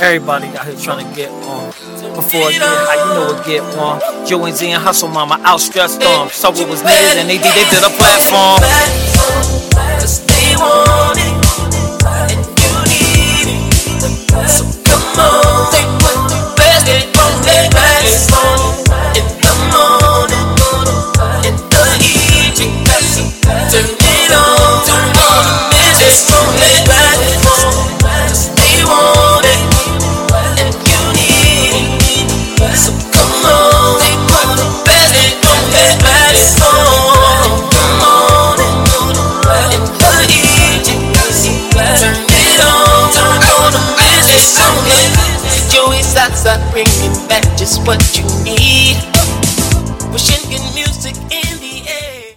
Everybody out here trying to get on. Before I get how you know what get on. Joe and Z and Hustle Mama outstretched arms. So it was needed and they did they did a platform. Cause they back just what you need. Pushing good music in the air.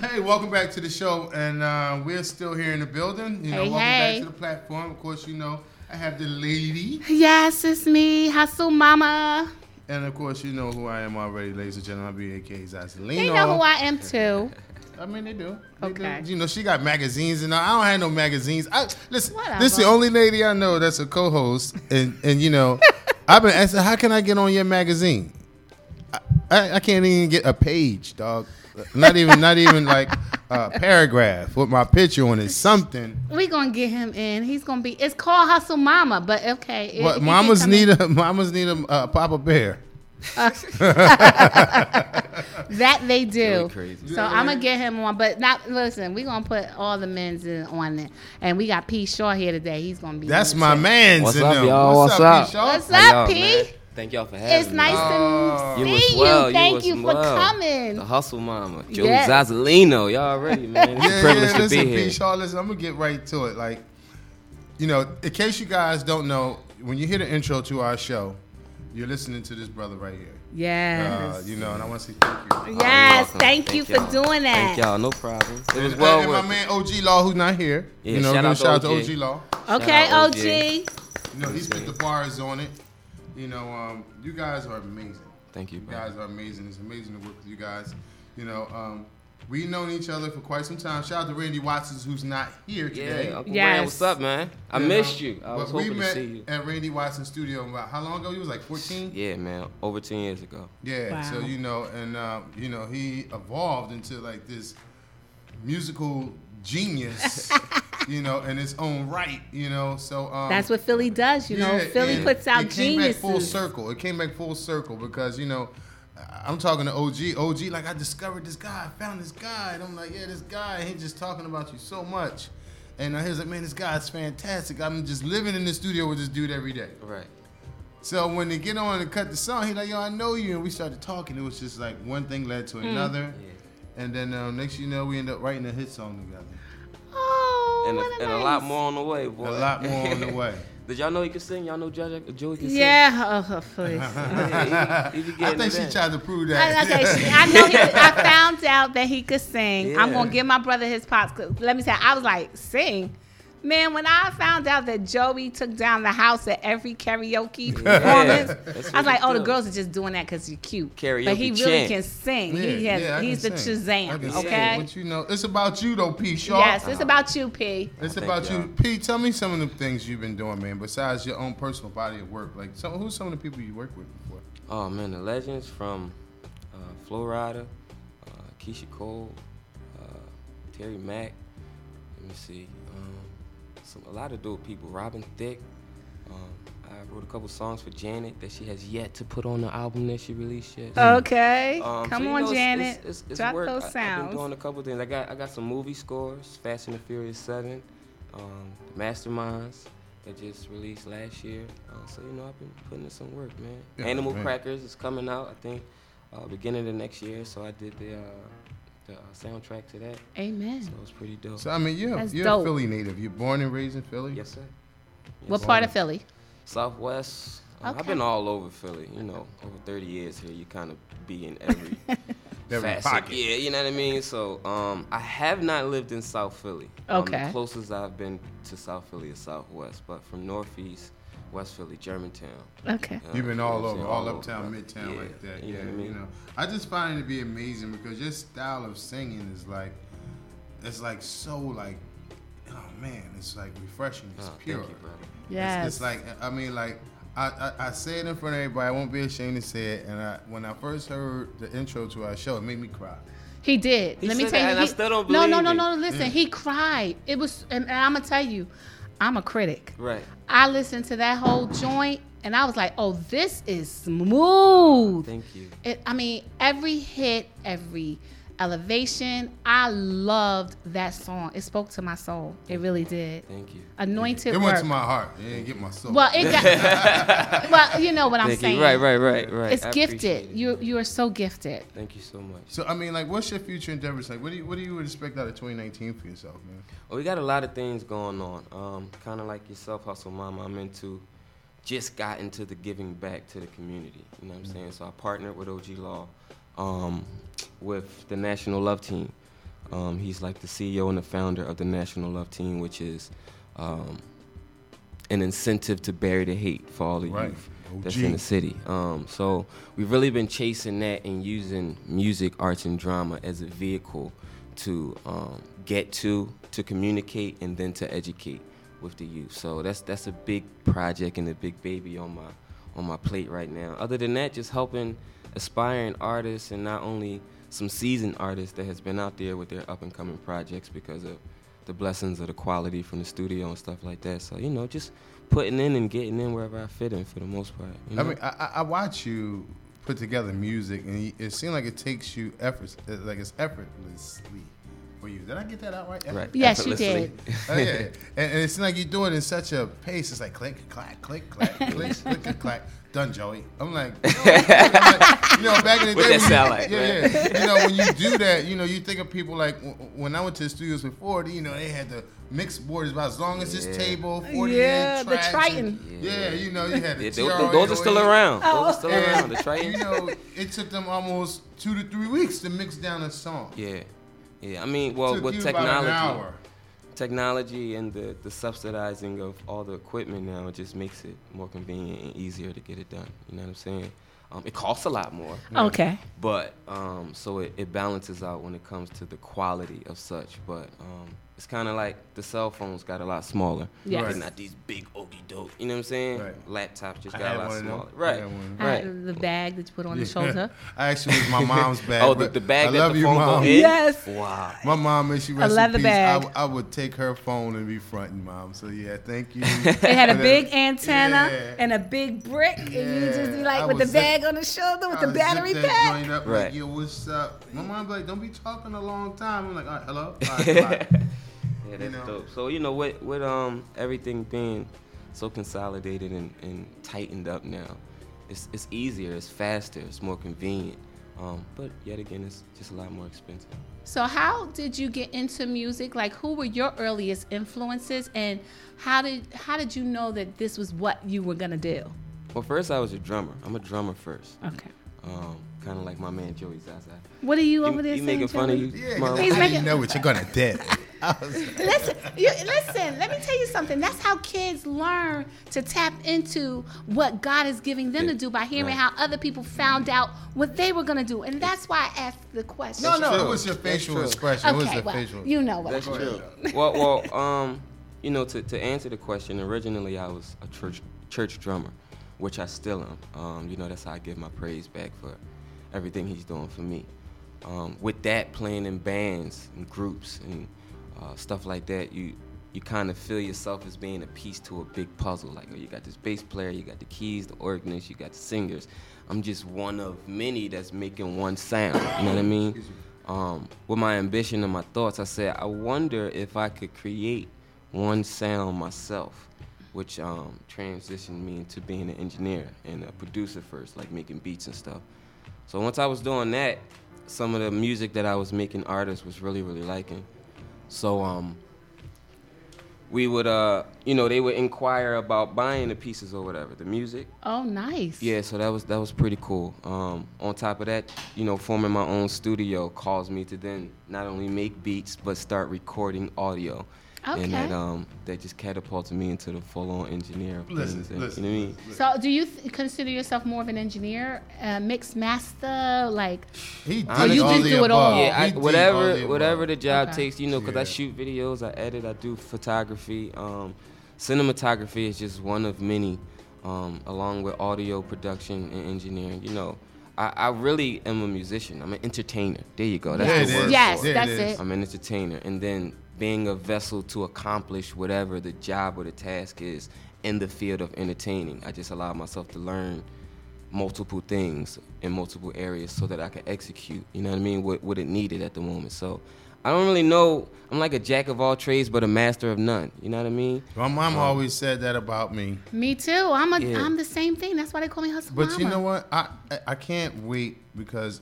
Hey, welcome back to the show, and uh, we're still here in the building. You know, Hey, welcome hey. back to the platform. Of course, you know I have the lady, Yes, it's me, Hustle Mama. and of course, you know who I am already, ladies and gentlemen. I'll be AKA Zazelino. They know who I am too. I mean, they do. They do. Okay. You know, she got magazines, and I don't have no magazines. I listen. Whatever. This is the only lady I know that's a co-host, and and you know, I've been asking, how can I get on your magazine? I, I, I can't even get a page, dog. Not even, not even like a paragraph with my picture on it. Something. We gonna get him in. He's gonna be. It's called Hustle Mama, but okay. What he mamas need a mamas need a uh, Papa Bear. that they do. Really crazy. So I'm gonna get him on, but not listen. We gonna put all the men's in on it, and we got P Shaw here today. He's gonna be. That's my too. man's What's up, them. y'all? What's P. up? Shaw? What's up, P? man? Thank y'all for having It's me. It's nice Oh. to You see was you. well. Thank was you for well. coming. The hustle mama, Joe Yes. Zazzolino. Y'all already, man. It's a Yeah, privilege yeah, to listen, be P. here. Shaw, listen, I'm gonna get right to it. Like, you know, in case you guys don't know, when you hear the intro to our show, you're listening to this brother right here. Yes. Uh, you know, and I want to say thank you. Yes. welcome. Thank you for y'all. doing that. Thank y'all. No problem. It was And, well and worth my it. man OG Law, who's not here. Yeah, you know, shout out to shout out to OG. OG Law. Okay, OG. OG. You know, he spit the bars on it. You know, um, you guys are amazing. Thank you, You bro. guys are amazing. It's amazing to work with you guys. You know, um, we've known each other for quite some time. Shout out to Randy Watson, who's not here today. Yeah, Uncle Yes. Rand, what's up, man? I You missed know, you. I but was we hoping to met see you. at Randy Watson studio about how long ago? You was like 14. Yeah, man. Over 10 years ago. Yeah. Wow. So you know, and uh, you know, he evolved into like this musical genius. you know, in his own right. You know, so um, That's what Philly does. You know, Philly puts out it came back full circle. It came back full circle because you know, I'm talking to OG. OG, like I discovered this guy, I found this guy, and I'm like, yeah, this guy. He just talking about you so much, and he was like, man, this guy's fantastic. I'm just living in the studio with this dude every day. Right. So when they get on to cut the song, he like, yo, I know you, and we started talking. It was just like one thing led to another, and then um, next you know, we end up writing a hit song together. Oh, And, what a, and a lot more on the way, boy. A lot more on the way. Did y'all know he could sing? Y'all know Joey, Joey can sing? Yeah, uh, oh, please. Yeah, he, he, he I think she in. tried to prove I, that. okay, she, I know. He, I found out that he could sing. I'm gonna give my brother his pops. 'cause let me say, I was like, sing. Man, when I found out that Joey took down the house at every karaoke performance, That's I was like, he "Oh, the girls are just doing that because you're cute." but Karaoke he really chant. can sing. Yeah, he has, yeah, I he's the can sing. I Shazam. sing, Okay. But you know, it's about you though, P. Shaw. Yes, it's about you, P. It's Thank about y'all. P. Tell me some of the things you've been doing, man. Besides your own personal body of work, like some, who's some of the people you work with before? Oh man, the legends from uh, Flo Rida, uh, Keyshia Cole, uh, Terry Mack. Let me see, some a lot of dope people. Robin Thicke. Um, I wrote a couple songs for Janet that she has yet to put on the album that she released yet. Okay, Um, come so, on, know, it's- Janet. It's, it's, it's Drop work. those I, I've been doing a couple things. I got I got some movie scores, Fast and the Furious Seven, um, Masterminds that just released last year. Uh, so you know I've been putting in some work, man. Yeah, Animal man. Crackers is coming out, I think, uh, beginning of next year. So I did the uh, the uh, soundtrack to that. Amen. So it was pretty dope. So I mean, you're That's you're dope. a Philly native. You're born and raised in Philly. yes, sir. What part of Philly? Southwest. Uh, Okay. I've been all over Philly. You know, over 30 years here, you kind of be in every Every facet. pocket. Yeah, you know what I mean. So, um, I have not lived in South Philly. Um, Okay. the closest I've been to South Philly is Southwest, but from Northeast, West Philly, Germantown. Okay. uh, You've been all what over, saying? all uptown, brother. midtown, Yeah, like that. You yeah, know I mean? you know. I just find it to be amazing because your style of singing is like, it's like so like, oh man, it's like refreshing. It's Oh, pure. Thank you, brother. Yes. It's, it's like I mean, like I, I I say it in front of everybody. I won't be ashamed to say it. And I, when I first heard the intro to our show, it made me cry. He did. He Let me tell that, you. and I still don't no, no, believe no, no. Listen, he cried. It was, and, and I'm gonna tell you, I'm a critic. Right. I listened to that whole joint, and I was like, "Oh, this is smooth." Thank you. It, I mean, every hit, every elevation, I loved that song. It spoke to my soul. It really did. Thank you. Anointed It work. went to my heart. It didn't get my soul. well, it got. well, you know what I'm Thank saying. Right, right, right, right. It's I appreciate gifted. it. You you are so gifted. Thank you so much. so I mean, like, what's your future endeavors like? What do you what do you expect out of 2019 for yourself, man? Well, we got a lot of things going on. Um, kind of like yourself, Hustle Mama. I'm into, just got into the giving back to the community. You know what I'm saying? So I partnered with OG Law, um, with the National Love Team. Um, he's like the CEO and the founder of the National Love Team, which is um, an incentive to bury the hate for all the Right. youth that's in the city. Um, so we've really been chasing that and using music, arts, and drama as a vehicle to um, get to, to communicate, and then to educate with the youth. So that's that's a big project and a big baby on my on my plate right now. Other than that, just helping aspiring artists and not only some seasoned artists that has been out there with their up and coming projects because of the blessings of the quality from the studio and stuff like that. So you know, just putting in and getting in wherever I fit in for the most part. You know? I mean, I, I- watch you put together music, and it seems like it takes you efforts, uh, like it's effortlessly for you. Did I get that out right? right. Yes, you did. Oh, yeah, and, and it's like you do it in such a pace. It's like click, clack, click, clack, click, click, click, clack. Done, Joey. I'm like, I'm like, you know, back in the What day, that when sound you, like, yeah, man? yeah. You know, when you do that, you know, you think of people like when I went to the studios before. You know, they had the mix board about as long as this Yeah. table, 40 Yeah, inch the Triton. and- Yeah, you know, you had the Yeah, TRA, those, those are still around. Those are oh. still and, around. The Triton. You know, it took them almost two to three weeks to mix down a song. Yeah, yeah. I mean, well, with you about an technology, technology and the, the subsidizing of all the equipment now, it just makes it more convenient and easier to get it done. You know what I'm saying? Um, it costs a lot more, Okay. but um, so it, it balances out when it comes to the quality of such. But um, it's kind of like the cell phones got a lot smaller. Yes. They're not these big okey doke. You know what I'm saying? Right. Laptops just I got a lot one of them. smaller. I Right. I Right. had the bag that you put on the shoulder. I actually was my mom's bag. Oh, the, the bag I that love the you, phone mom. go in? Yes. Wow. My mom, may she rest leather in peace. I, bag. I would take her phone and be fronting, mom. So yeah, thank you. It had a big antenna Yeah. and a big brick, and you just be like I with the zip- bag on the shoulder with I the battery that pack. up, Right. Like, Yo, what's up? My mom's like, don't be talking a long time. I'm like, all right, hello. All right, bye. Yeah, that's know? dope. So you know, with with um everything being so consolidated and, and tightened up now, it's it's easier, it's faster, it's more convenient. Um, but yet again, it's just a lot more expensive. So, how did you get into music? Like, who were your earliest influences, and how did how did you know that this was what you were gonna do? Well, first I was a drummer. I'm a drummer first. Okay. Um, kind of like my man Joey Zaza. What are you You, over there you saying? making fun of Joey? you? Yeah, Mom? 'cause He's I making- didn't know what you're gonna do. Listen, you, listen. Let me tell you something. That's how kids learn to tap into what God is giving them to do by hearing Right. how other people found out what they were gonna do, and that's why I asked the question. no, no. true. It was your facial true. expression. it was Okay, well, facial. you know what. That's true. well, well, um, you know, to, to answer the question, originally I was a church church drummer, which I still am. Um, you know, that's how I give my praise back for everything he's doing for me. Um, with that, playing in bands and groups and uh, stuff like that, you you kind of feel yourself as being a piece to a big puzzle. Like, oh, you got this bass player, you got the keys, the organist, you got the singers. I'm just one of many that's making one sound. You know what I mean? um, with my ambition and my thoughts, I said, I wonder if I could create one sound myself, which um, transitioned me into being an engineer and a producer first, like making beats and stuff. So once I was doing that, some of the music that I was making artists was really, really liking. So um, we would, uh, you know, they would inquire about buying the pieces or whatever, the music. Oh, nice. Yeah, so that was that was pretty cool. Um, on top of that, you know, forming my own studio caused me to then not only make beats but start recording audio, and that um that just catapulted me into the full-on engineer of Listen, things. Listen, you know what I mean? So, do you th- consider yourself more of an engineer, uh, mix master, like? He did Or you all the do it all? Yeah, I, He all whatever the whatever the job Okay. takes, you know, because I shoot videos, I edit, I do photography. Um, cinematography is just one of many, um, along with audio production and engineering. You know, I, I really am a musician. I'm an entertainer. There you go. That's There the word. is. Yes, it that's is. it. I'm an entertainer, and then being a vessel to accomplish whatever the job or the task is in the field of entertaining. I just allow myself to learn multiple things in multiple areas so that I can execute. You know what I mean? What what it needed at the moment. So I don't really know. I'm like a jack of all trades, but a master of none. You know what I mean? My mom um, always said that about me. Me too. I'm a. Yeah. am the same thing. That's why they call me hustle But mama. you know what? I, I I can't wait because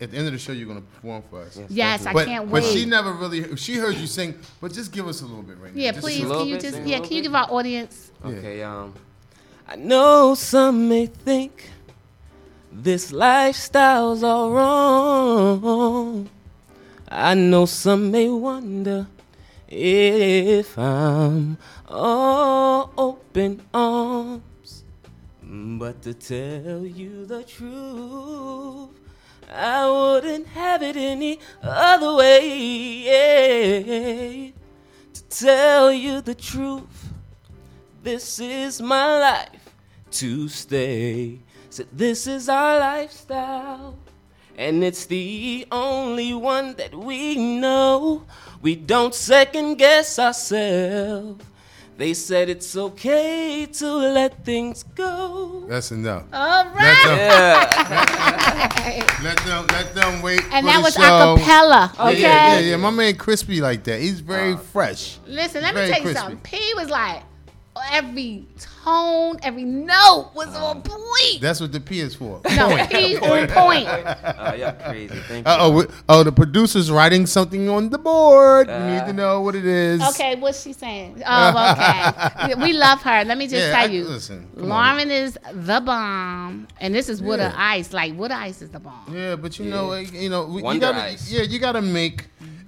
at the end of the show you're gonna perform for us. Yes, I But, can't wait. but she never really she heard you sing. But just give us a little bit right now. yeah, Just please. Can you just? Yeah, can you give our audience? Yeah. Okay, um I know some may think this lifestyle's all wrong. I know some may wonder if I'm all open arms. But to tell you the truth, I wouldn't have it any other way. To tell you the truth, this is my life to stay. So this is our lifestyle. And it's the only one that we know. We don't second guess ourselves. They said it's okay to let things go. That's enough. All right. Let them, Yeah. let them let them wait. And for that the was show. acapella. Okay. Yeah, yeah, yeah. My man crispy like that. He's very uh, fresh. Listen, let me Very tell you crispy. something. P was like every tone, every note was Uh, on point. That's what the P is for. No, P on point. Oh, y'all crazy. Thank you. Uh oh, oh, the producer's writing something on the board. we need to know what it is. Okay, what's she saying? Oh, okay. we love her. Let me just Yeah, tell I- you. listen, come on. Lauren is the bomb, and this is Wood Yeah. Ice. Like Wood Ice is the bomb. Yeah, but you know, uh, you know, we, you Wonder gotta, Ice. yeah, you gotta make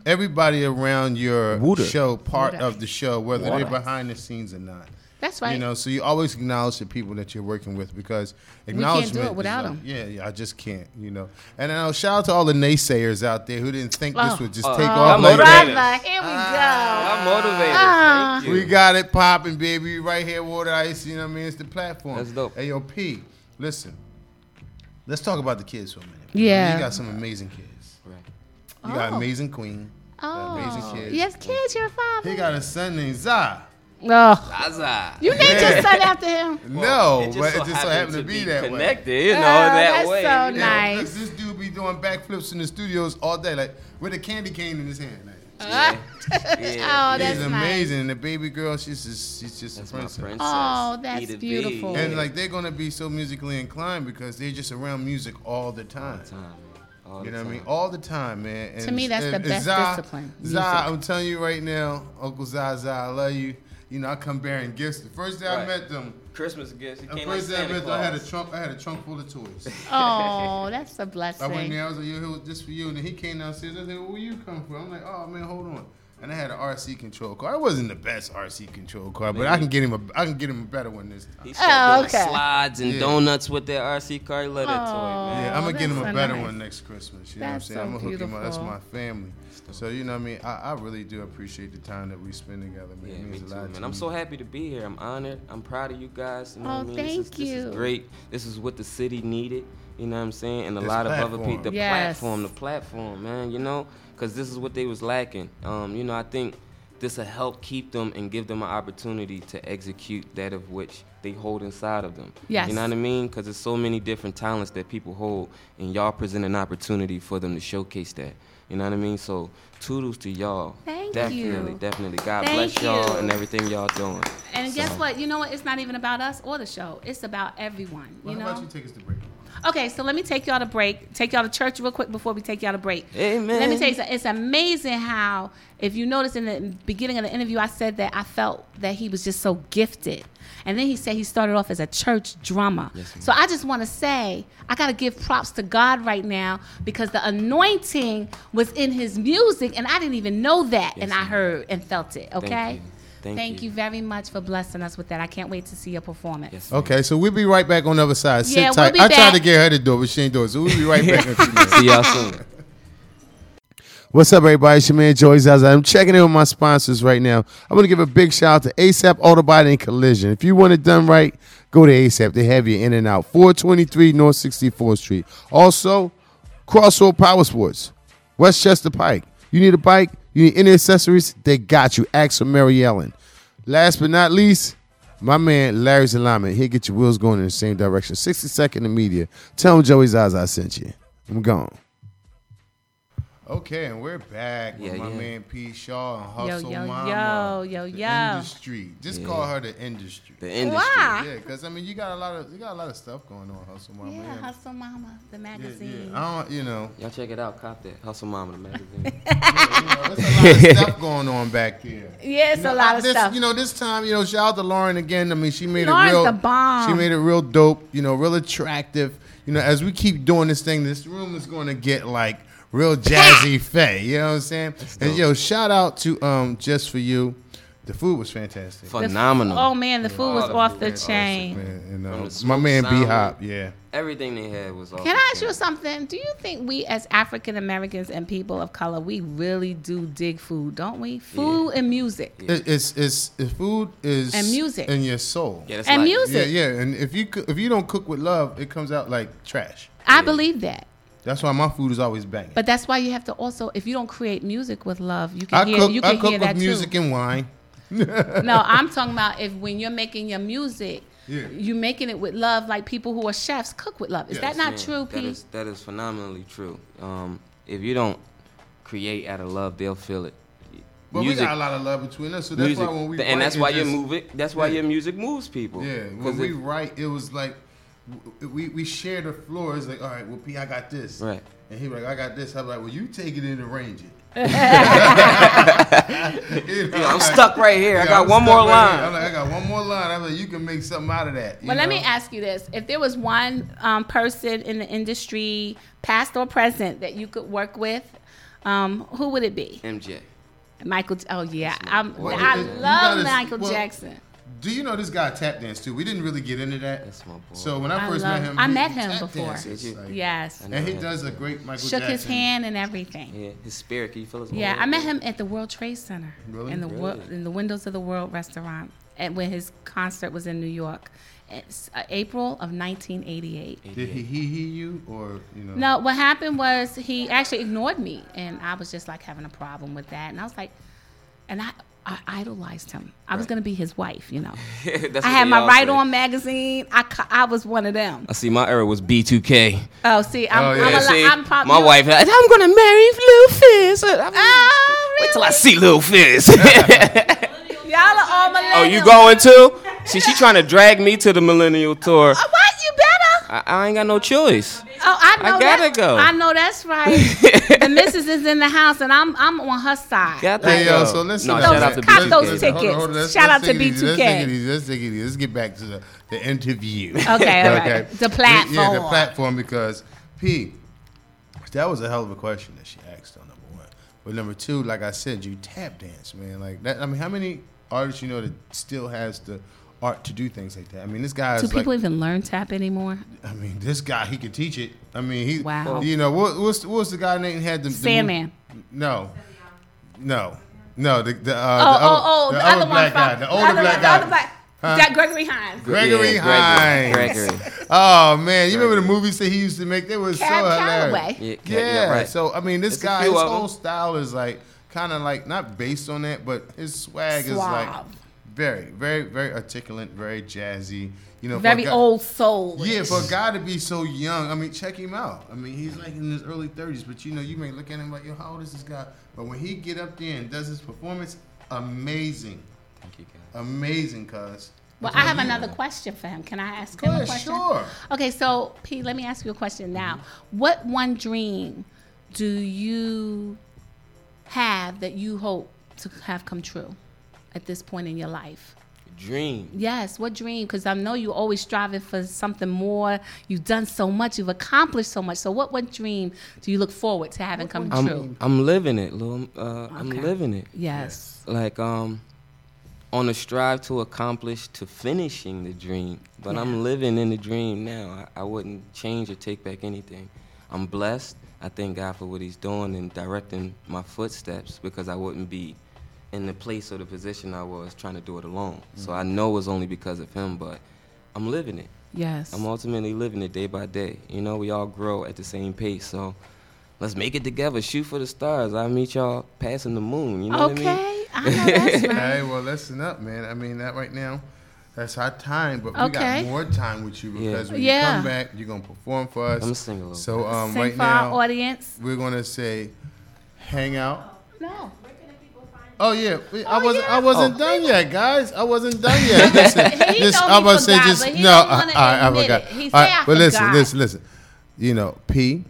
everybody around your Water. show part Water. of the show, whether Water. they're behind the scenes or not. That's right. You know, so you always acknowledge the people that you're working with because can't do it acknowledgement. without like- 'em. Yeah, yeah, I just can't. You know, and uh, shout out to all the naysayers out there who didn't think Oh. this would just Oh, take oh, off I'm like that. motivated. Brother, here we go. I'm motivated. Ah. Thank you. We got it popping, baby. Right here, water ice. You know what I mean? It's the platform. That's dope. Hey, yo, P, listen. Let's talk about the kids for a minute. Yeah. You got some amazing kids. Right. You got Oh. amazing queen. Oh. amazing kids. yes, kids, your father. He got a son named Zah. Oh, Zaza. you named Yeah. your son after him. no, It but so it just so happened to be, that way. connected, you ah, know, Oh, that that's way. so you know. nice. Look, this dude be doing backflips in the studios all day, like with a candy cane in his hand. Like, ah. Yeah. Oh, that's he's nice. amazing. And the baby girl, she's just, she's just That's a my princess. princess. Oh, that's E to B. beautiful. And like they're gonna be so musically inclined because they're just around music all the time. Time, man. All You the know what I mean? All the time, man. And, To me, that's the and- and best Zah- discipline, Zah, music. I'm telling you right now, Uncle Zah, Zah, I love you. You know, I come bearing gifts. The first day I met them, Christmas gifts. He the came like first day I Santa met them, I had a trunk. I had a trunk full of toys. Oh, that's a blessing. I went there. I was like, "Yo, here, this for you." And then he came downstairs. I said, well, "Where you come from?" I'm like, "Oh man, hold on." And I had an RC control car. It wasn't the best RC control car, but I can get him a. I can get him a better one this time. He Oh, okay. slides and Yeah. donuts with that RC car. He love that toy, man. Yeah, I'm gonna get him a so better nice. one next Christmas. You know what I'm saying? so I'm gonna hook him up. That's my family. So you know what I mean? I, I really do appreciate the time that we spend together, man. Yeah, it me means too, a lot man. to I'm me. so happy to be here. I'm honored. I'm proud of you guys. You know Oh, what I mean? this is, thank This is great. This is what the city needed. You know what I'm saying? And a This lot of other people. The Yes. platform, the platform, man. You know, because this is what they was lacking. Um, you know, I think this will help keep them and give them an opportunity to execute that of which they hold inside of them. Yes. You know what I mean? Because there's so many different talents that people hold, and y'all present an opportunity for them to showcase that. You know what I mean? So, toodles to y'all. Thank definitely, you. definitely. definitely. God Thank bless y'all and everything y'all doing. And guess what? You know what? It's not even about us or the show. It's about everyone. Well, You how know. about you take us to break? Okay, so let me take y'all to break. Take y'all to church real quick before we take y'all to break. Amen. Let me tell you something. It's amazing how, if you notice in the beginning of the interview, I said that I felt that he was just so gifted. And then he said he started off as a church drummer. Yes, so I just want to say, I got to give props to God right now because the anointing was in his music, and I didn't even know that. and Yes, I heard and felt it, okay? You. Thank you. you. very much for blessing us with that. I can't wait to see your performance. Yes. Okay, so we'll be right back on the other side. Sit Yeah, we'll tight. be I tried back. to get her to do it, but she ain't do it. So we'll be right back in a few minutes. See y'all soon. What's up, everybody? It's your man Joey Zaza. I'm checking in with my sponsors right now. I'm going to give a big shout out to ASAP Auto Body and Collision. If you want it done right, go to ASAP. They have you in and out. 423 North 64th Street. Also, Crossroad Power Sports, Westchester Pike. You need a bike? You need any accessories? They got you. Ask for Mary Ellen. Last but not least, my man Larry's Alignment. He'll get your wheels going in the same direction. 60 second in media. Tell him Joey Zaza I sent you. I'm gone. Okay, and we're back Yeah, with my yeah. man P. Shaw and Hustle yo, Mama. yo, yo, the yo. Industry. Just Yeah. call her the industry. The industry. Why? Yeah, because I mean, you got a lot of you got a lot of stuff going on, Hustle Mama. Yeah, yeah. Hustle Mama, the magazine. yeah. I don't, you know, Y'all check it out. Cop that. Hustle Mama, the magazine. you know, there's a lot of stuff going on back there. Yeah, it's You know, a lot I- of this, stuff. You know, this time, you know, shout out to Lauren again. I mean, she made Lauren's it real. the bomb. She made it real dope. You know, real attractive. You know, as we keep doing this thing, this room is going to get like real jazzy fay. You know what I'm saying? And yo, shout out to um just for you. The food was fantastic. The f- Phenomenal. Oh man, the food was Oh, the off food the was chain. Man, and, uh, the my man B Hop, yeah. Everything they had was awesome. Can I ask you something? Do you think we, as African Americans and people of color, we really do dig food, don't we? Food and music. It, it's, it's it's food is And music. in your soul. Yeah, that's And like, music. yeah, yeah. And if you if you don't cook with love, it comes out like trash. I believe that. That's why my food is always banging. But that's why you have to also, if you don't create music with love, you can I hear cook you I cook hear with that music too. and wine. no, I'm talking about if when you're making your music, Yeah. you making it with love, like people who are chefs cook with love. Is Yes, that not Man, true, Pete? is, that is phenomenally true. Um, if you don't create out of love, they'll feel it. But we got a lot of love between us, so that's music, why when we and write, that's it why your music. That's why Yeah. your music moves people. Yeah, when we if- write, it was like w- we we share the floor. It's like, all right, well, P, I got this, Right. And he was like, I got this. I'm like, well, you take it and arrange it. You know, Yeah, I'm stuck right here. I got I'm one more right line. I'm like, I got one more line. I'm like, you can make something out of that. you Well, let me ask you this: If there was one um, person in the industry, past or present, that you could work with, um, who would it be? MJ. Michael. Oh yeah, I'm, Well, I it- it- love gotta- Michael well, Jackson. Do you know this guy tap dance too? We didn't really get into that. That's my boy. So when I I first met him, I he- met him tap before. dances, like- Yes, And he that. does a great Michael shook Jackson. his hand and everything. Yeah, his spirit. Can you feel his? Yeah. I met him at the World Trade Center Really? in the wor- Really? in the Windows of the World restaurant, and when his concert was in New York, it's uh, April of 1988. Did he he he you or you know? No, what happened was he actually ignored me, and I was just like having a problem with that, and I was like, and I. I idolized him. I was gonna be his wife, you know. That's I had my all Right say. On magazine. I, I was one of them. I see. My era was B2K. Oh, see, I'm, Oh, yeah. I'm, a, see, I'm probably my wife. I'm gonna marry Lil Fizz. I'm- Oh, Wait till? I see Lil Fizz. Y'all are all millennials. oh, you going too? See, she trying to drag me to the millennial tour. Uh, oh, what? You better. I, I ain't got no choice. Oh, I know. I gotta that- go. I know that's right. the missus is in the house, and I'm I'm on her side. Got to Hey yo, so listen. No, to Those- shout out to cop B2K. those Listen, hold on, hold on, let's- Shout let's out to take it easy, Let's B2K. take it easy. Let's take it easy. Let's get back to the, the interview. Okay, all right. The platform. Yeah, the platform. platform because P, that was a hell of a question that she asked on number one. But number two, like I said, you tap dance, man. Like that. I mean, how many artists you know that still has the art to do things like that? I mean, this guy Do is like. people even learn tap anymore? I mean, this guy he can teach it. I mean, he. Wow. You know what? What's what's the guy name had the the Sandman. move- no, no, no. The the, uh, Oh, the oh, other, oh, the the, other other black one. guy, from- the older other black one, guy. The other black. Huh? Jack Gregory Hines. Gregory Yeah, Hines. Gregory. Oh man, you remember the movies that he used to make? They were so Cab hilarious. Calloway. Yeah, Yeah, yeah, right. So I mean, this It's guy, his whole style is like kind of like not based on that, but his swag is like Suave. Very, very, very articulate, very jazzy. You know, Very guy- old soul. Yeah, for a guy to be so young, I mean, check him out. I mean, he's like in his early 30s, but you know, you may look at him like, yo, how old is this guy? But when he get up there and does his performance, amazing, Thank you, guys. amazing, cuz. Well, I have another question for him. Can I ask Go him a ahead, question? sure. Okay, so P, let me ask you a question now. What one dream do you have that you hope to have come true at this point in your life? Dream. Yes, what dream? Because I know you're always striving for something more. You've done so much. You've accomplished so much. So, what what dream do you look forward to having come I'm true? I'm living it, Lil. Uh, I'm living it. Yes. Like um, on a strive to accomplish to finishing the dream, but Yeah. I'm living in the dream now. I, I wouldn't change or take back anything. I'm blessed. I thank God for what He's doing and directing my footsteps because I wouldn't be in the place or the position I was trying to do it alone. So I know it's only because of Him, but I'm living it. Yes. I'm ultimately living it day by day. You know, we all grow at the same pace, so let's make it together. Shoot for the stars. I'll meet y'all passing the moon. You know what I mean? okay. I know that's right. Hey, well, listen up, man. I mean, that right now, that's our time, but we got more time with you Yeah. because when Yeah. you come back, you're gonna perform for us. I'm sing a little So, um, Sing right for now, our audience. we're gonna say, hang out. No. Oh yeah, I Oh, wasn't. yeah. I wasn't Oh. done yet, guys. I wasn't done yet. Listen, He this, know I was say forgot, just no. don't I, wanna I, I admit forgot. it. He All say, right, but listen, listen, listen. You know, P,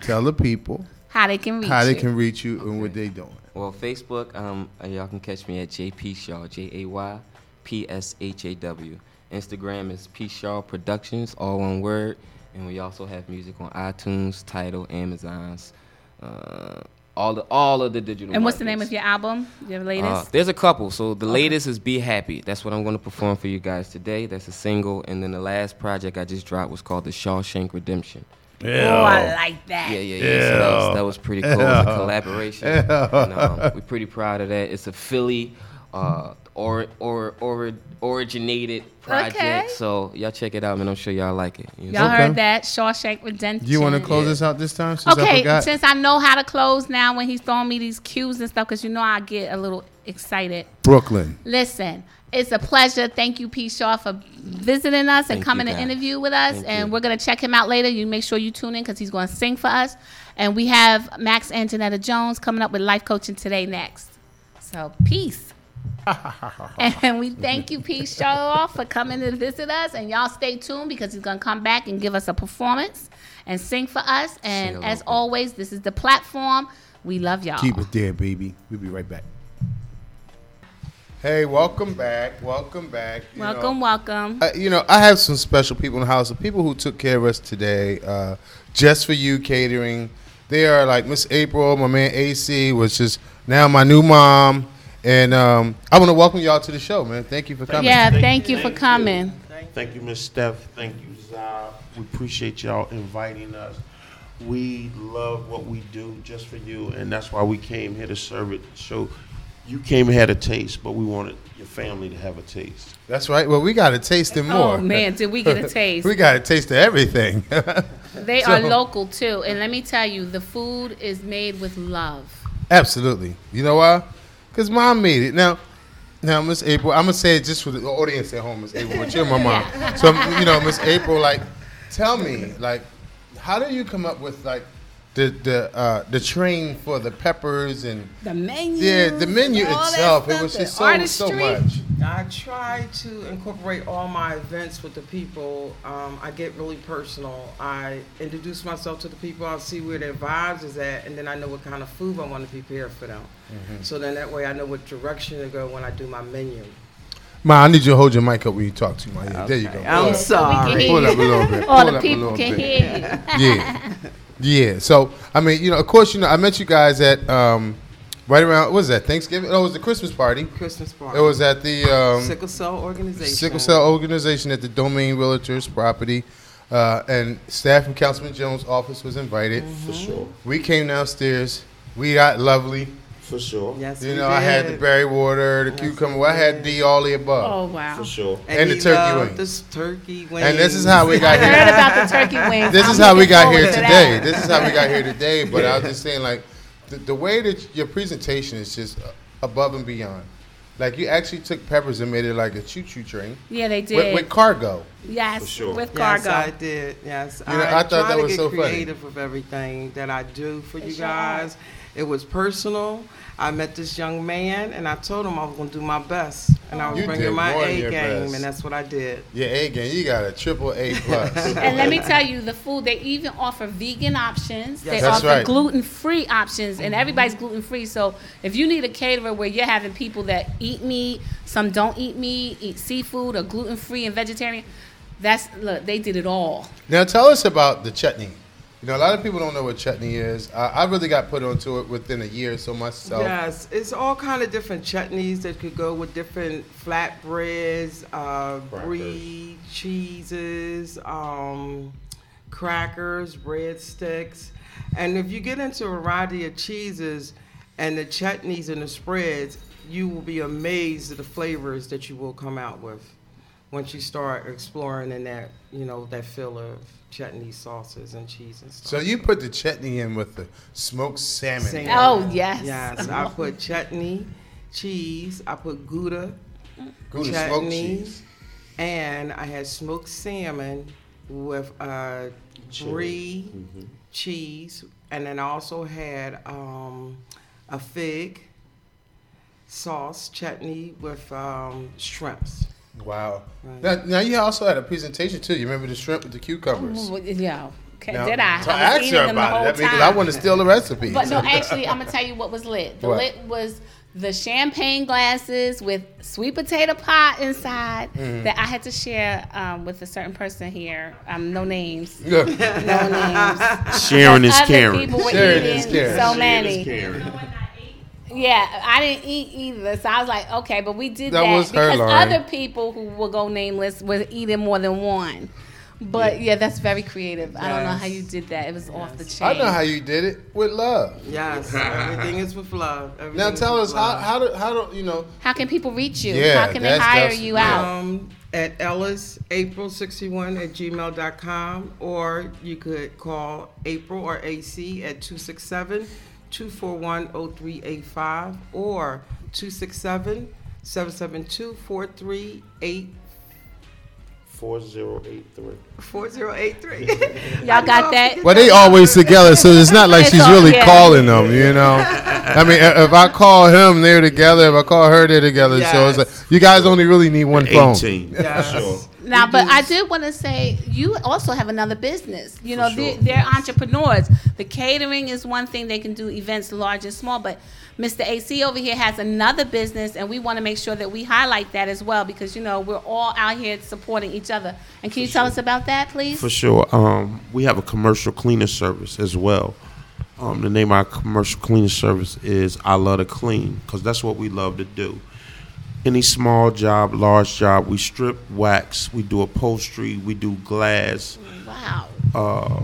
tell the people How they can reach how they you. can reach you and what they doing. Well, Facebook, um, uh, y'all can catch me at JP Shaw, J A Y P S H A W. Instagram is P Shaw Productions, all one word. And we also have music on iTunes, Tidal, Amazon's, uh, all the all of the digital. And what's the name of your album? Your Uh, latest? there's a couple. So the latest is "Be Happy." That's what I'm going to perform for you guys today. That's a single, and then the last project I just dropped was called "The Shawshank Redemption." oh, I like that. Yeah, yeah, yeah. So that was, that was pretty cool. It was a collaboration. And, um, we're pretty proud of that. It's a Philly, uh, or or or originated project. Okay. So y'all check it out, man. I'm sure y'all like it. You know? Y'all Okay. heard that? Shawshank Redemption. Do you want to close Yeah. this out this time? Since Okay, forgot? since I know how to close now when he's throwing me these cues and stuff, because you know I get a little excited. Brooklyn. Listen, it's a pleasure. Thank you, P. Shaw, for visiting us and Thank you, coming to interview with us. Thank and you. we're going to check him out later. You make sure you tune in because he's going to sing for us. And we have Max and Janetta Jones coming up with life coaching today next. So, peace. and we thank you, P. Shaw, for coming to visit us. And y'all stay tuned because he's going to come back and give us a performance and sing for us. And as always, this is the platform. We love y'all. Keep it there, baby. We'll be right back. Hey, welcome back. Welcome back. You know, welcome, welcome. uh, you know, I have some special people in the house, the people who took care of us today, uh, just for you catering. They are like Miss April, my man AC, which is now my new mom. And um, I want to welcome y'all to the show, man. Thank you for coming. yeah, Thank thank you, you for thank you. coming. Thank you, Miss Steph. Thank you, Zah. We appreciate y'all inviting us. We love what we do just for you, and that's why we came here to serve it. So you came and had a taste, but we wanted your family to have a taste. That's right. Well, we got to taste it more. Oh man, did we get a taste? we got a taste of everything. They So- are local too, and let me tell you, the food is made with love. Absolutely. You know why? Because mom made it. Now, now, Miss April, I'm gonna say it just for the audience at home, Miss April, but you're my mom. So, you know, Miss April, like, tell me, like, how do you come up with like the the uh, the train for the peppers and The menu. yeah, the menu itself? It was just so so much. I try to incorporate all my events with the people. Um, I get really personal. I introduce myself to the people. I see where their vibes is at, and then I know what kind of food I want to prepare for them. Mm-hmm. So then that way I know what direction to go when I do my menu. Ma, I need you to hold your mic up when you talk to my ear. There you go. I'm Pull up- sorry. Pull up a little bit. All Pull the up a people little can bit. hear you. yeah, yeah. So I mean, you know, of course, you know, I met you guys at um, right around what was that Thanksgiving? Oh, it was the Christmas party. Christmas party. It was at the um, sickle cell organization. sickle cell organization at the Domain Realtors property, uh, and staff from Councilman Jones' office was invited. For sure. We came downstairs. We got lovely. For sure. Yes, You we know, I had the berry water, the Yes, cucumber. we Well, I had did. the all the above. Oh wow. For sure. and the turkey loved wings. This turkey wings. And this is how we got I got heard here. about the turkey wings. This I'm is how we got here to today. that. This is how we got here today. But I was just saying, like, the, the way that your presentation is just above and beyond. Like you actually took peppers and made it like a choo choo train Yeah, they did. with, with cargo. yes, For sure. with cargo. Yes, cargo. I did. Yes, You know, I thought try that to was get so funny. creative with everything that I do for you It's your guys. It was personal. I met this young man, and I told him I was going to do my best, and I was You bringing my A game, best. and that's what I did. Yeah, A game. You got a triple A plus. And let me tell you, the food they even offer vegan options. They Yes. That's offer right. gluten free options, and everybody's gluten free. So if you need a caterer where you're having people that eat meat, some don't eat meat, eat seafood, or gluten free and vegetarian, that's look. They did it all. now tell us about the chutney. You know, a lot of people don't know what chutney is. I, I really got put onto it within a year so myself. Yes, it's all kind of different chutneys that could go with different flatbreads, uh, brie, cheeses, um, crackers, breadsticks. And if you get into a variety of cheeses and the chutneys and the spreads, you will be amazed at the flavors that you will come out with once you start exploring in that, you know, that fill of chutney sauces and cheese and stuff. So you put the chutney in with the smoked salmon. Salmon. Oh yes. Yes, I put chutney, cheese. I put Gouda, Gouda smoked chutney, cheese. and I had smoked salmon with uh, brie, cheese, and then I also had um, a fig sauce chutney with um, shrimps. Wow. Right. Now, now you also had a presentation too. You remember the shrimp with the cucumbers? Yeah. Okay, Now, did I? So I was ask eating her about whole it. I mean, 'cause. I want to steal the recipe. But no, actually, I'm gonna tell you what was lit. The What? lit was the champagne glasses with sweet potato pie inside Mm-hmm. that I had to share um, with a certain person here. Um, no names, Yeah. no names. Sharon is Other Karen. people were Sharon eating is Karen. so Sharon many. Is Karen. Yeah, I didn't eat either, so I was like, okay, but we did That that, was her because line. other people who will go nameless were eating more than one. But yeah, that's very creative. I don't know how you did that. It was off the chain. I know how you did it with love. Yes, everything is with love. Everything Now tell us how love. how do how do you know? How can people reach you? Yeah, how can they hire that's- you out? Um, at Ellis April 61 at gmail.com or you could call April or AC at 267 241 0385 or 267 772 4383. 4083. 4083. Y'all got that? Well, they always together, so it's not like It's she's all- really yeah. calling them. You know, I mean, if I call him, they're together. If I call her, they're together. So it's like you guys only really need one phone. 18. Yes. Sure. Now, but I did want to say you also have another business. You know, For they, they're entrepreneurs. The catering is one thing; they can do events large and small. But Mr. AC over here has another business, and we want to make sure that we highlight that as well because you know we're all out here supporting each other. And can you tell us about that, please? For sure. Um, we have a commercial cleaning service as well. Um, the name of our commercial cleaning service is I Love to Clean because that's what we love to do. Any small job, large job, we strip, wax, we do upholstery, we do glass, Wow. uh,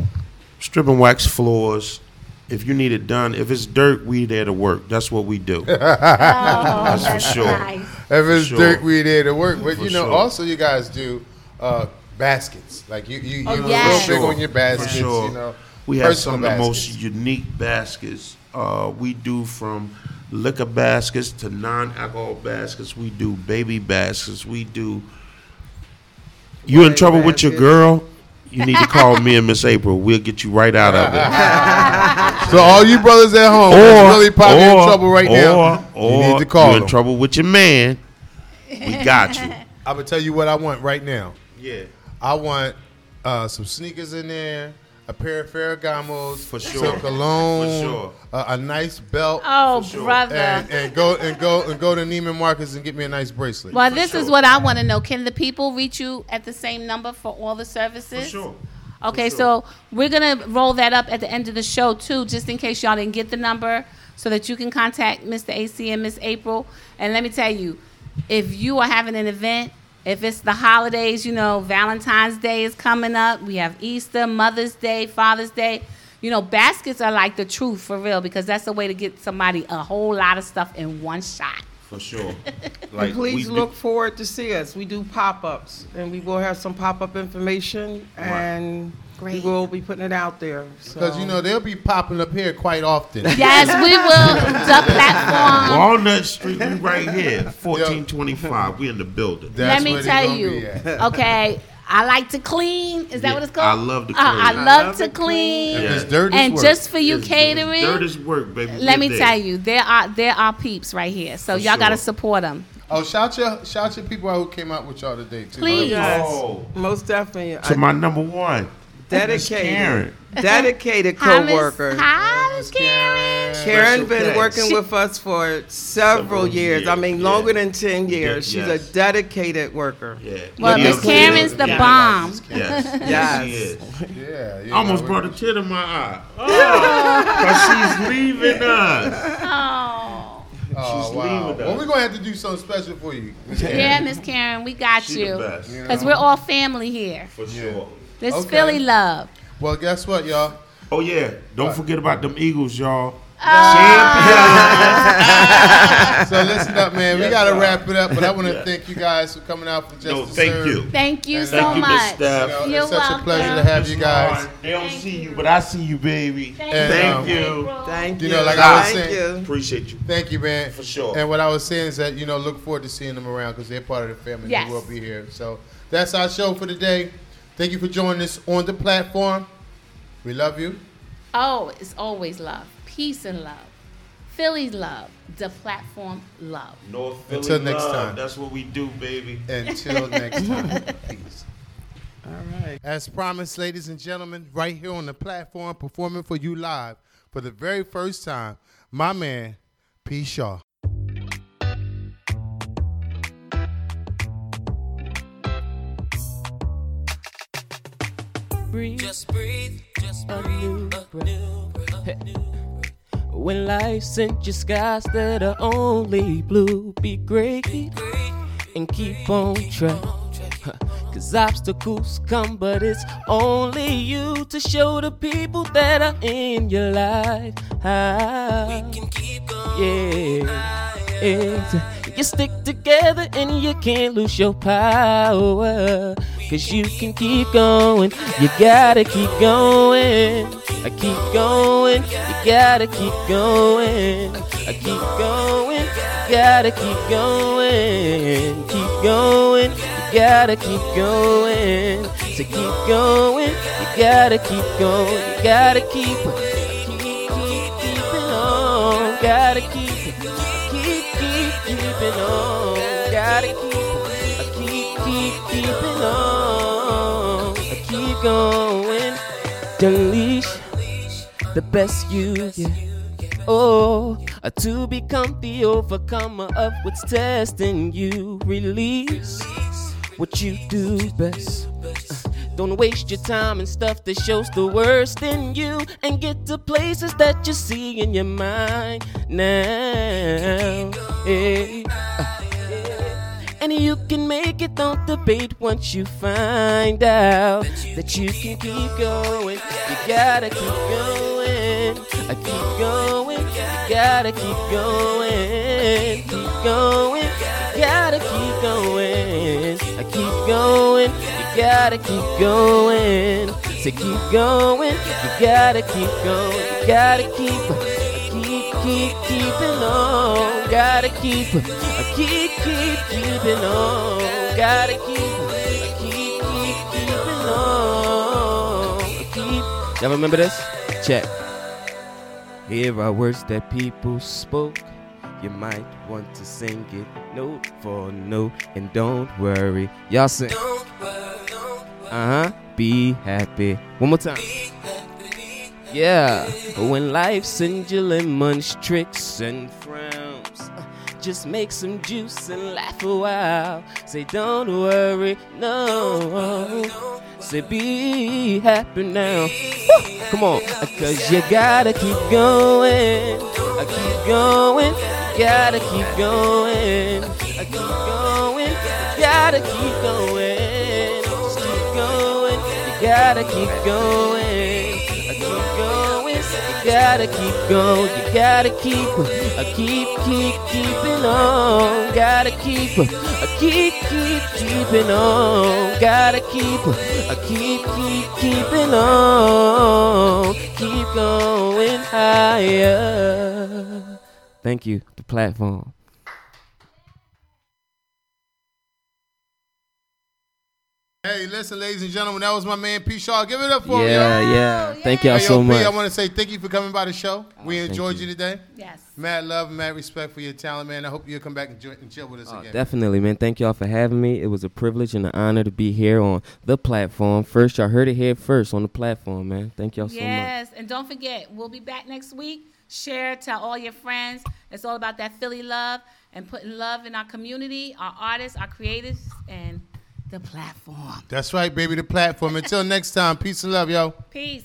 strip and wax floors. If you need it done, if it's dirt, we there to work. That's what we do. Oh, that's, for sure. nice. If it's sure. dirt, we there to work. But For you know, sure. also you guys do uh, baskets. Like you, you, Oh, you're yes. real big Sure. on your baskets. For sure. You know, We have personal some of the most unique baskets. Uh, we do from liquor baskets to non-alcohol baskets. We do baby baskets. We do. You in trouble with your girl? You need to call me and Miss April. We'll get you right out of it. So all you brothers at home, that's really probably in trouble right or, now. Or you need to call you in trouble with your man. We got you. I'm gonna tell you what I want right now. Yeah. I want uh, some sneakers in there, a pair of Ferragamos, For sure. some cologne, For sure. a, a nice belt, Oh, For sure. brother. and, and go and go and go to Neiman Marcus and get me a nice bracelet. well, this is what I want to know. Can the people reach you at the same number for all the services? For sure. Okay, sure. so we're gonna roll that up at the end of the show too, just in case y'all didn't get the number, so that you can contact Mr. AC and Miss April. And let me tell you, if you are having an event, if it's the holidays, you know, Valentine's Day is coming up. We have Easter, Mother's Day, Father's Day. You know, baskets are like the truth for real because that's a way to get somebody a whole lot of stuff in one shot. For sure. And please we look do, forward to see us. We do pop-ups, and we will have some pop-up information. And Great. We will be putting it out there. Because so. you know they'll be popping up here quite often. Yes, we will. The platform. Walnut Street, we right here, 1425. We in the building. That's Let me tell you. Okay, I like to clean. Is that Yeah, what it's called? I love to Uh, I clean. love, love to to clean. clean. If Yeah. it's dirt, And work. just for you It's catering, Dirt is work, baby. let me there. tell you, there are there are peeps right here. So For y'all gotta support them. oh, shout your shout your people out who came out with y'all today too. Please. Yes, Oh. most definitely. To I- my number one, Miss dedicated, dedicated co-worker. Hi, Miss Karen. Karen Special been thanks. working with us for several, Several years. I mean, yeah. longer than ten years. Yeah, She's yes. a dedicated worker. Yeah. Well, Miss. Karen's the Yeah. bomb. Yes. Yes. yes. She is. Yeah, yeah. Almost brought a tear to my eye. Oh, she's leaving us. Oh. Oh wow. leaving Well, we're gonna have to do something special for you. Miss Yeah, Miss Karen, we got She the you. best. Because we're all family here. For sure. This Okay. Philly love. Well, guess what, y'all? Oh, yeah. Don't What? forget about them Eagles, y'all. So listen up, man. we gotta sir. wrap it up, but I want to Yeah. thank you guys for coming out for just No, thank serve. you. Thank you And so thank you, Miss much. You know, You're it's such a pleasure to have you guys. They don't Thank see you. you, but I see you, baby. Thank, And, Thank um, you. Thank You you. know, like I was Thank saying- you. Appreciate you. Thank you, man. For sure. And what I was saying is that you know, look forward to seeing them around because they're part of the family. Yes. They will be here. So that's our show for today. Thank you for joining us on the platform. We love you. Oh, it's always love. Peace and love. Philly love. The platform love. North Philly Until next love. time. That's what we do, baby. Until next time. Peace. All right. As promised, ladies and gentlemen, right here on the platform, performing for you live for the very first time, my man, P. Shaw. Breathe Just breathe, just a breathe. A new breath, a new breath. When life sent you skies that are only blue, be great Great, and keep on track. Cause obstacles come, but it's only you to show the people that are in your life. how. we can keep going. Yeah. It's- you stick together and you can't lose your power. Cause you can keep going. You gotta keep going. I keep going. You gotta keep going. I keep going. You gotta keep going. Keep going. You gotta keep going. So keep going. You gotta keep going. You gotta keep, going. Unleash the best you. Yeah. Oh, to become the overcomer of what's testing you. Release what you do best. Uh, Don't waste your time and stuff that shows the worst in you and get to places that you see in your mind now. Hey, uh, and you can make it, don't debate once you find out that you can keep going. You gotta keep going. I keep going. You gotta keep going. Keep going. You gotta keep going. I keep going. You gotta keep going. So keep going. You gotta keep going. You gotta keep. Keep, keep, keeping on. Gotta keep, I keep, keep, keeping on. Gotta keep, I keep, keep, keeping on. I keep. Y'all remember this? Check. Here are words that people spoke. You might want to sing it note for note. And don't worry. Y'all sing. Don't worry, don't worry. Uh huh. Be happy. One more time. Yeah, when life sends you lemons, tricks, and uh, just make some juice and laugh a while. Say, don't worry, no. Say, be happy now. Woo! Come on, cause you gotta keep going. I keep going, gotta keep going. I keep going, gotta keep going. Just keep going, you gotta keep going. I keep gotta keep going. You gotta keep, I keep, keep, keeping on. Gotta keep, I keep, keep, keeping on. Gotta keep, I keep, keep, keeping on. Keep going higher. Thank you, the platform. Hey, listen, ladies and gentlemen, that was my man P. Shaw. Give it up for him, Yeah, oh, yo. yeah. Thank y'all Hey, so P, much. I want to say thank you for coming by the show. Oh, we enjoyed you. you. today. Yes. Mad love, mad respect for your talent, man. I hope you'll come back and, join, and chill with us Oh, again. definitely, man. Thank y'all for having me. It was a privilege and an honor to be here on the platform. First, y'all heard it here first on the platform, man. Thank y'all so much. Yes, and don't forget, we'll be back next week. Share, tell all your friends. It's all about that Philly love and putting love in our community, our artists, our creatives, and the platform. That's right, baby. The platform. Until next time, peace and love, yo. Peace.